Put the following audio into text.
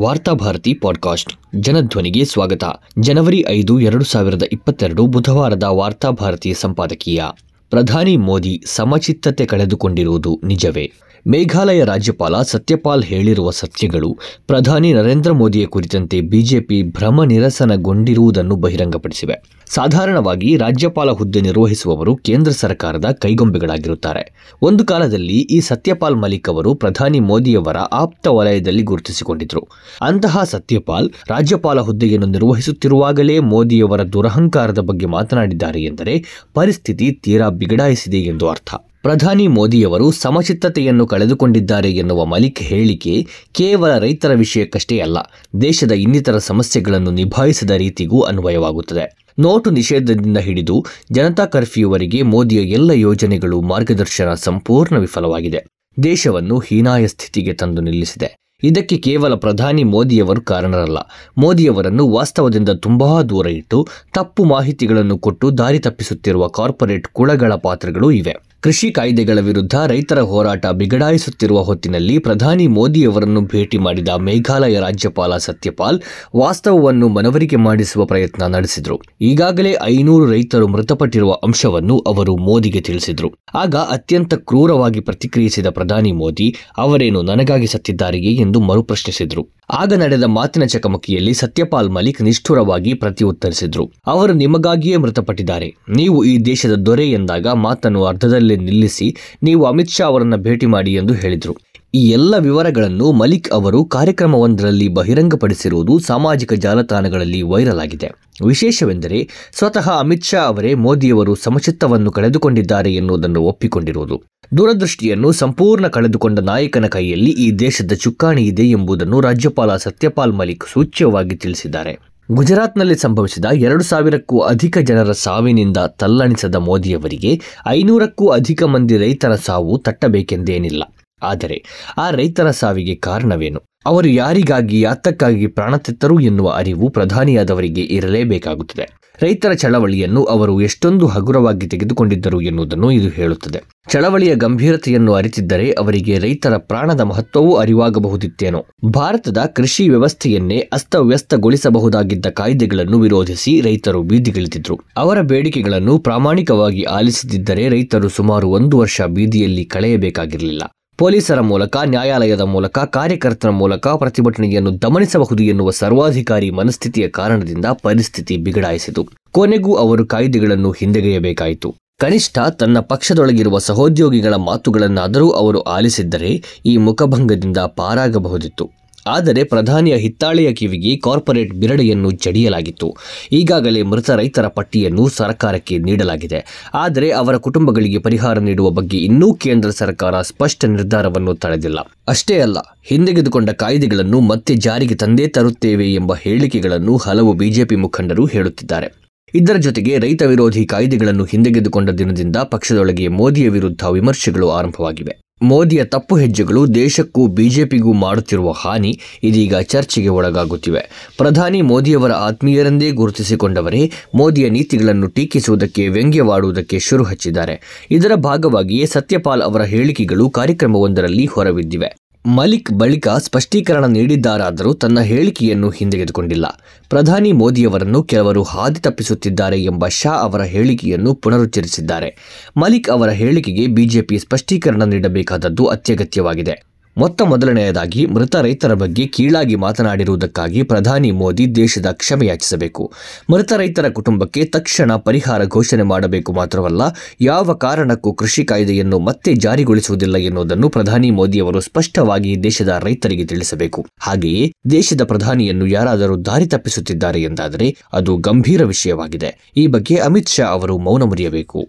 Varthabharati podcast ಜನಧ್ವನಿಗೆ ಸ್ವಾಗತ. ಜನವರಿ ಐದು, ಎರಡು ಸಾವಿರದ ಇಪ್ಪತ್ತೆರಡು ಬುಧವಾರದ ವಾರ್ತಾಭಾರತಿ ಸಂಪಾದಕೀಯ. ಪ್ರಧಾನಿ ಮೋದಿ ಸಮಚಿತ್ತತೆ ಕಳೆದುಕೊಂಡಿರುವುದು ನಿಜವೇ? ಮೇಘಾಲಯ ರಾಜ್ಯಪಾಲ ಸತ್ಯಪಾಲ್ ಹೇಳಿರುವ ಸತ್ಯಗಳು ಪ್ರಧಾನಿ ನರೇಂದ್ರ ಮೋದಿಯ ಕುರಿತಂತೆ ಬಿಜೆಪಿ ಭ್ರಮ ನಿರಸನಗೊಂಡಿರುವುದನ್ನು ಬಹಿರಂಗಪಡಿಸಿವೆ. ಸಾಧಾರಣವಾಗಿ ರಾಜ್ಯಪಾಲ ಹುದ್ದೆ ನಿರ್ವಹಿಸುವವರು ಕೇಂದ್ರ ಸರ್ಕಾರದ ಕೈಗೊಂಬೆಗಳಾಗಿರುತ್ತಾರೆ. ಒಂದು ಕಾಲದಲ್ಲಿ ಈ ಸತ್ಯಪಾಲ್ ಮಲಿಕ್ ಅವರು ಪ್ರಧಾನಿ ಮೋದಿಯವರ ಆಪ್ತ ವಲಯದಲ್ಲಿ ಗುರುತಿಸಿಕೊಂಡಿದ್ರು. ಅಂತಹ ಸತ್ಯಪಾಲ್ ರಾಜ್ಯಪಾಲ ಹುದ್ದೆಯನ್ನು ನಿರ್ವಹಿಸುತ್ತಿರುವಾಗಲೇ ಮೋದಿಯವರ ದುರಹಂಕಾರದ ಬಗ್ಗೆ ಮಾತನಾಡಿದ್ದಾರೆ ಎಂದರೆ ಪರಿಸ್ಥಿತಿ ತೀರಾ ಬಿಗಡಾಯಿಸಿದೆ ಎಂದು ಅರ್ಥ. ಪ್ರಧಾನಿ ಮೋದಿಯವರು ಸಮಚಿತ್ತತೆಯನ್ನು ಕಳೆದುಕೊಂಡಿದ್ದಾರೆ ಎನ್ನುವ ಮಲಿಕ್ ಹೇಳಿಕೆ ಕೇವಲ ರೈತರ ವಿಷಯಕ್ಕಷ್ಟೇ ಅಲ್ಲ, ದೇಶದ ಇನ್ನಿತರ ಸಮಸ್ಯೆಗಳನ್ನು ನಿಭಾಯಿಸಿದ ರೀತಿಗೂ ಅನ್ವಯವಾಗುತ್ತದೆ. ನೋಟು ನಿಷೇಧದಿಂದ ಹಿಡಿದು ಜನತಾ ಕರ್ಫ್ಯೂವರೆಗೆ ಮೋದಿಯ ಎಲ್ಲ ಯೋಜನೆಗಳು ಮಾರ್ಗದರ್ಶನ ಸಂಪೂರ್ಣ ವಿಫಲವಾಗಿದೆ. ದೇಶವನ್ನು ಹೀನಾಯ ಸ್ಥಿತಿಗೆ ತಂದು ನಿಲ್ಲಿಸಿದೆ. ಇದಕ್ಕೆ ಕೇವಲ ಪ್ರಧಾನಿ ಮೋದಿಯವರು ಕಾರಣರಲ್ಲ, ಮೋದಿಯವರನ್ನು ವಾಸ್ತವದಿಂದ ತುಂಬಾ ದೂರ ಇಟ್ಟು ತಪ್ಪು ಮಾಹಿತಿಗಳನ್ನು ಕೊಟ್ಟು ದಾರಿ ತಪ್ಪಿಸುತ್ತಿರುವ ಕಾರ್ಪೊರೇಟ್ ಕುಳಗಳ ಪಾತ್ರಗಳು ಇವೆ. ಕೃಷಿ ಕಾಯ್ದೆಗಳ ವಿರುದ್ಧ ರೈತರ ಹೋರಾಟ ಬಿಗಡಾಯಿಸುತ್ತಿರುವ ಹೊತ್ತಿನಲ್ಲಿ ಪ್ರಧಾನಿ ಮೋದಿಯವರನ್ನು ಭೇಟಿ ಮಾಡಿದ ಮೇಘಾಲಯ ರಾಜ್ಯಪಾಲ ಸತ್ಯಪಾಲ್ ವಾಸ್ತವವನ್ನು ಮನವರಿಕೆ ಮಾಡಿಸುವ ಪ್ರಯತ್ನ ನಡೆಸಿದರು. ಈಗಾಗಲೇ ಐನೂರು ರೈತರು ಮೃತಪಟ್ಟಿರುವ ಅಂಶವನ್ನು ಅವರು ಮೋದಿಗೆ ತಿಳಿಸಿದರು. ಆಗ ಅತ್ಯಂತ ಕ್ರೂರವಾಗಿ ಪ್ರತಿಕ್ರಿಯಿಸಿದ ಪ್ರಧಾನಿ ಮೋದಿ, ಅವರೇನು ನನಗಾಗಿ ಸತ್ತಿದ್ದಾರೆಯೇ ಎಂದು ಮರುಪ್ರಶ್ನಿಸಿದರು. ಆಗ ನಡೆದ ಮಾತಿನ ಚಕಮಕಿಯಲ್ಲಿ ಸತ್ಯಪಾಲ್ ಮಲಿಕ್ ನಿಷ್ಠುರವಾಗಿ ಪ್ರತಿ ಉತ್ತರಿಸಿದ್ರು ಅವರು ನಿಮಗಾಗಿಯೇ ಮೃತಪಟ್ಟಿದ್ದಾರೆ. ನೀವು ಈ ದೇಶದ ದೊರೆ ಎಂದಾಗ ಮಾತನ್ನು ಅರ್ಧದಲ್ಲೇ ನಿಲ್ಲಿಸಿ ನೀವು ಅಮಿತ್ ಶಾ ಅವರನ್ನು ಭೇಟಿ ಮಾಡಿ ಎಂದು ಹೇಳಿದರು. ಈ ಎಲ್ಲ ವಿವರಗಳನ್ನು ಮಲಿಕ್ ಅವರು ಕಾರ್ಯಕ್ರಮವೊಂದರಲ್ಲಿ ಬಹಿರಂಗಪಡಿಸಿರುವುದು ಸಾಮಾಜಿಕ ಜಾಲತಾಣಗಳಲ್ಲಿ ವೈರಲ್ ಆಗಿದೆ. ವಿಶೇಷವೆಂದರೆ ಸ್ವತಃ ಅಮಿತ್ ಶಾ ಅವರೇ ಮೋದಿಯವರು ಸಮಚಿತ್ತವನ್ನು ಕಳೆದುಕೊಂಡಿದ್ದಾರೆ ಎನ್ನುವುದನ್ನು ಒಪ್ಪಿಕೊಂಡಿರುವುದು. ದೂರದೃಷ್ಟಿಯನ್ನು ಸಂಪೂರ್ಣ ಕಳೆದುಕೊಂಡ ನಾಯಕನ ಕೈಯಲ್ಲಿ ಈ ದೇಶದ ಚುಕ್ಕಾಣಿ ಇದೆ ಎಂಬುದನ್ನು ರಾಜ್ಯಪಾಲ ಸತ್ಯಪಾಲ್ ಮಲಿಕ್ ಸೂಚ್ಯವಾಗಿ ತಿಳಿಸಿದ್ದಾರೆ. ಗುಜರಾತ್ನಲ್ಲಿ ಸಂಭವಿಸಿದ ಎರಡು ಸಾವಿರಕ್ಕೂ ಅಧಿಕ ಜನರ ಸಾವಿನಿಂದ ತಲ್ಲಣಿಸದ ಮೋದಿಯವರಿಗೆ ಐನೂರಕ್ಕೂ ಅಧಿಕ ಮಂದಿ ರೈತರ ಸಾವು ತಟ್ಟಬೇಕೆಂದೇನಿಲ್ಲ. ಆದರೆ ಆ ರೈತರ ಸಾವಿಗೆ ಕಾರಣವೇನು? ಅವರು ಯಾರಿಗಾಗಿ ಯಾತಕ್ಕಾಗಿ ಪ್ರಾಣ ತೆತ್ತರು ಎನ್ನುವ ಅರಿವು ಪ್ರಧಾನಿಯಾದವರಿಗೆ ಇರಲೇಬೇಕಾಗುತ್ತದೆ. ರೈತರ ಚಳವಳಿಯನ್ನು ಅವರು ಎಷ್ಟೊಂದು ಹಗುರವಾಗಿ ತೆಗೆದುಕೊಂಡಿದ್ದರು ಎನ್ನುವುದನ್ನು ಇದು ಹೇಳುತ್ತದೆ. ಚಳವಳಿಯ ಗಂಭೀರತೆಯನ್ನು ಅರಿತಿದ್ದರೆ ಅವರಿಗೆ ರೈತರ ಪ್ರಾಣದ ಮಹತ್ವವೂ ಅರಿವಾಗಬಹುದಿತ್ತೇನೋ? ಭಾರತದ ಕೃಷಿ ವ್ಯವಸ್ಥೆಯನ್ನೇ ಅಸ್ತವ್ಯಸ್ತಗೊಳಿಸಬಹುದಾಗಿದ್ದ ಕಾಯ್ದೆಗಳನ್ನು ವಿರೋಧಿಸಿ ರೈತರು ಬೀದಿಗಿಳಿದಿದ್ರು. ಅವರ ಬೇಡಿಕೆಗಳನ್ನು ಪ್ರಾಮಾಣಿಕವಾಗಿ ಆಲಿಸದಿದ್ದರೆ ರೈತರು ಸುಮಾರು ಒಂದು ವರ್ಷ ಬೀದಿಯಲ್ಲಿ ಕಳೆಯಬೇಕಾಗಿರಲಿಲ್ಲ. ಪೊಲೀಸರ ಮೂಲಕ, ನ್ಯಾಯಾಲಯದ ಮೂಲಕ ಕಾರ್ಯಕರ್ತರ ಮೂಲಕ ಪ್ರತಿಭಟನೆಯನ್ನು ದಮನಿಸಬಹುದು ಎನ್ನುವ ಸರ್ವಾಧಿಕಾರಿ ಮನಸ್ಥಿತಿಯ ಕಾರಣದಿಂದ ಪರಿಸ್ಥಿತಿ ಬಿಗಡಾಯಿಸಿತು. ಕೊನೆಗೂ ಅವರು ಕಾಯ್ದೆಗಳನ್ನು ಹಿಂದೆಗೆಯಬೇಕಾಯಿತು. ಕನಿಷ್ಠ ತನ್ನ ಪಕ್ಷದೊಳಗಿರುವ ಸಹೋದ್ಯೋಗಿಗಳ ಮಾತುಗಳನ್ನಾದರೂ ಅವರು ಆಲಿಸಿದ್ದರೆ ಈ ಮುಖಭಂಗದಿಂದ ಪಾರಾಗಬಹುದಿತ್ತು. ಆದರೆ ಪ್ರಧಾನಿಯ ಹಿತ್ತಾಳೆಯ ಕಿವಿಗೆ ಕಾರ್ಪೊರೇಟ್ ಬಿರಡೆಯನ್ನು ಜಡಿಯಲಾಗಿತ್ತು. ಈಗಾಗಲೇ ಮೃತ ರೈತರ ಪಟ್ಟಿಯನ್ನು ಸರ್ಕಾರಕ್ಕೆ ನೀಡಲಾಗಿದೆ. ಆದರೆ ಅವರ ಕುಟುಂಬಗಳಿಗೆ ಪರಿಹಾರ ನೀಡುವ ಬಗ್ಗೆ ಇನ್ನೂ ಕೇಂದ್ರ ಸರ್ಕಾರ ಸ್ಪಷ್ಟ ನಿರ್ಧಾರವನ್ನು ತಳೆದಿಲ್ಲ. ಅಷ್ಟೇ ಅಲ್ಲ, ಹಿಂದೆಗೆದುಕೊಂಡ ಕಾಯ್ದೆಗಳನ್ನು ಮತ್ತೆ ಜಾರಿಗೆ ತಂದೇ ತರುತ್ತೇವೆ ಎಂಬ ಹೇಳಿಕೆಗಳನ್ನು ಹಲವು ಬಿಜೆಪಿ ಮುಖಂಡರು ಹೇಳುತ್ತಿದ್ದಾರೆ. ಇದರ ಜೊತೆಗೆ ರೈತ ವಿರೋಧಿ ಕಾಯ್ದೆಗಳನ್ನು ಹಿಂದೆಗೆದುಕೊಂಡ ದಿನದಿಂದ ಪಕ್ಷದೊಳಗೆ ಮೋದಿಯ ವಿರುದ್ಧ ವಿಮರ್ಶೆಗಳು ಆರಂಭವಾಗಿವೆ. ಮೋದಿಯ ತಪ್ಪು ಹೆಜ್ಜೆಗಳು ದೇಶಕ್ಕೂ ಬಿಜೆಪಿಗೂ ಮಾಡುತ್ತಿರುವ ಹಾನಿ ಇದೀಗ ಚರ್ಚೆಗೆ ಒಳಗಾಗುತ್ತಿವೆ. ಪ್ರಧಾನಿ ಮೋದಿಯವರ ಆತ್ಮೀಯರೆಂದೇ ಗುರುತಿಸಿಕೊಂಡವರೇ ಮೋದಿಯ ನೀತಿಗಳನ್ನು ಟೀಕಿಸುವುದಕ್ಕೆ, ವ್ಯಂಗ್ಯವಾಡುವುದಕ್ಕೆ ಶುರು ಹಚ್ಚಿದ್ದಾರೆ ಇದರ ಭಾಗವಾಗಿಯೇ ಸತ್ಯಪಾಲ್ ಅವರ ಹೇಳಿಕೆಗಳು ಕಾರ್ಯಕ್ರಮವೊಂದರಲ್ಲಿ ಹೊರಬಿದ್ದಿವೆ. ಮಲಿಕ್ ಬಳಿಕ ಸ್ಪಷ್ಟೀಕರಣ ನೀಡಿದ್ದಾರಾದರೂ ತನ್ನ ಹೇಳಿಕೆಯನ್ನು ಹಿಂದೆಗೆದುಕೊಂಡಿಲ್ಲ. ಪ್ರಧಾನಿ ಮೋದಿಯವರನ್ನು ಕೆಲವರು ಹಾದಿ ತಪ್ಪಿಸುತ್ತಿದ್ದಾರೆ ಎಂಬ ಶಾ ಅವರ ಹೇಳಿಕೆಯನ್ನು ಪುನರುಚ್ಚರಿಸಿದ್ದಾರೆ. ಮಲಿಕ್ ಅವರ ಹೇಳಿಕೆಗೆ ಬಿಜೆಪಿ ಸ್ಪಷ್ಟೀಕರಣ ನೀಡಬೇಕಾದದ್ದು ಅತ್ಯಗತ್ಯವಾಗಿದೆ. ಮೊತ್ತ ಮೊದಲನೆಯದಾಗಿ ಮೃತ ರೈತರ ಬಗ್ಗೆ ಕೀಳಾಗಿ ಮಾತನಾಡಿರುವುದಕ್ಕಾಗಿ ಪ್ರಧಾನಿ ಮೋದಿ ದೇಶದ ಕ್ಷಮೆಯಾಚಿಸಬೇಕು ಮೃತ ರೈತರ ಕುಟುಂಬಕ್ಕೆ ತಕ್ಷಣ ಪರಿಹಾರ ಘೋಷಣೆ ಮಾಡಬೇಕು ಮಾತ್ರವಲ್ಲ, ಯಾವ ಕಾರಣಕ್ಕೂ ಕೃಷಿ ಕಾಯ್ದೆಯನ್ನು ಮತ್ತೆ ಜಾರಿಗೊಳಿಸುವುದಿಲ್ಲ ಎನ್ನುವುದನ್ನು ಪ್ರಧಾನಿ ಮೋದಿಯವರು ಸ್ಪಷ್ಟವಾಗಿ ದೇಶದ ರೈತರಿಗೆ ತಿಳಿಸಬೇಕು. ಹಾಗೆಯೇ ದೇಶದ ಪ್ರಧಾನಿಯನ್ನು ಯಾರಾದರೂ ದಾರಿ ತಪ್ಪಿಸುತ್ತಿದ್ದಾರೆ ಎಂದಾದರೆ ಅದು ಗಂಭೀರ ವಿಷಯವಾಗಿದೆ. ಈ ಬಗ್ಗೆ ಅಮಿತ್ ಶಾ ಅವರು ಮೌನ ಮುರಿಯಬೇಕು.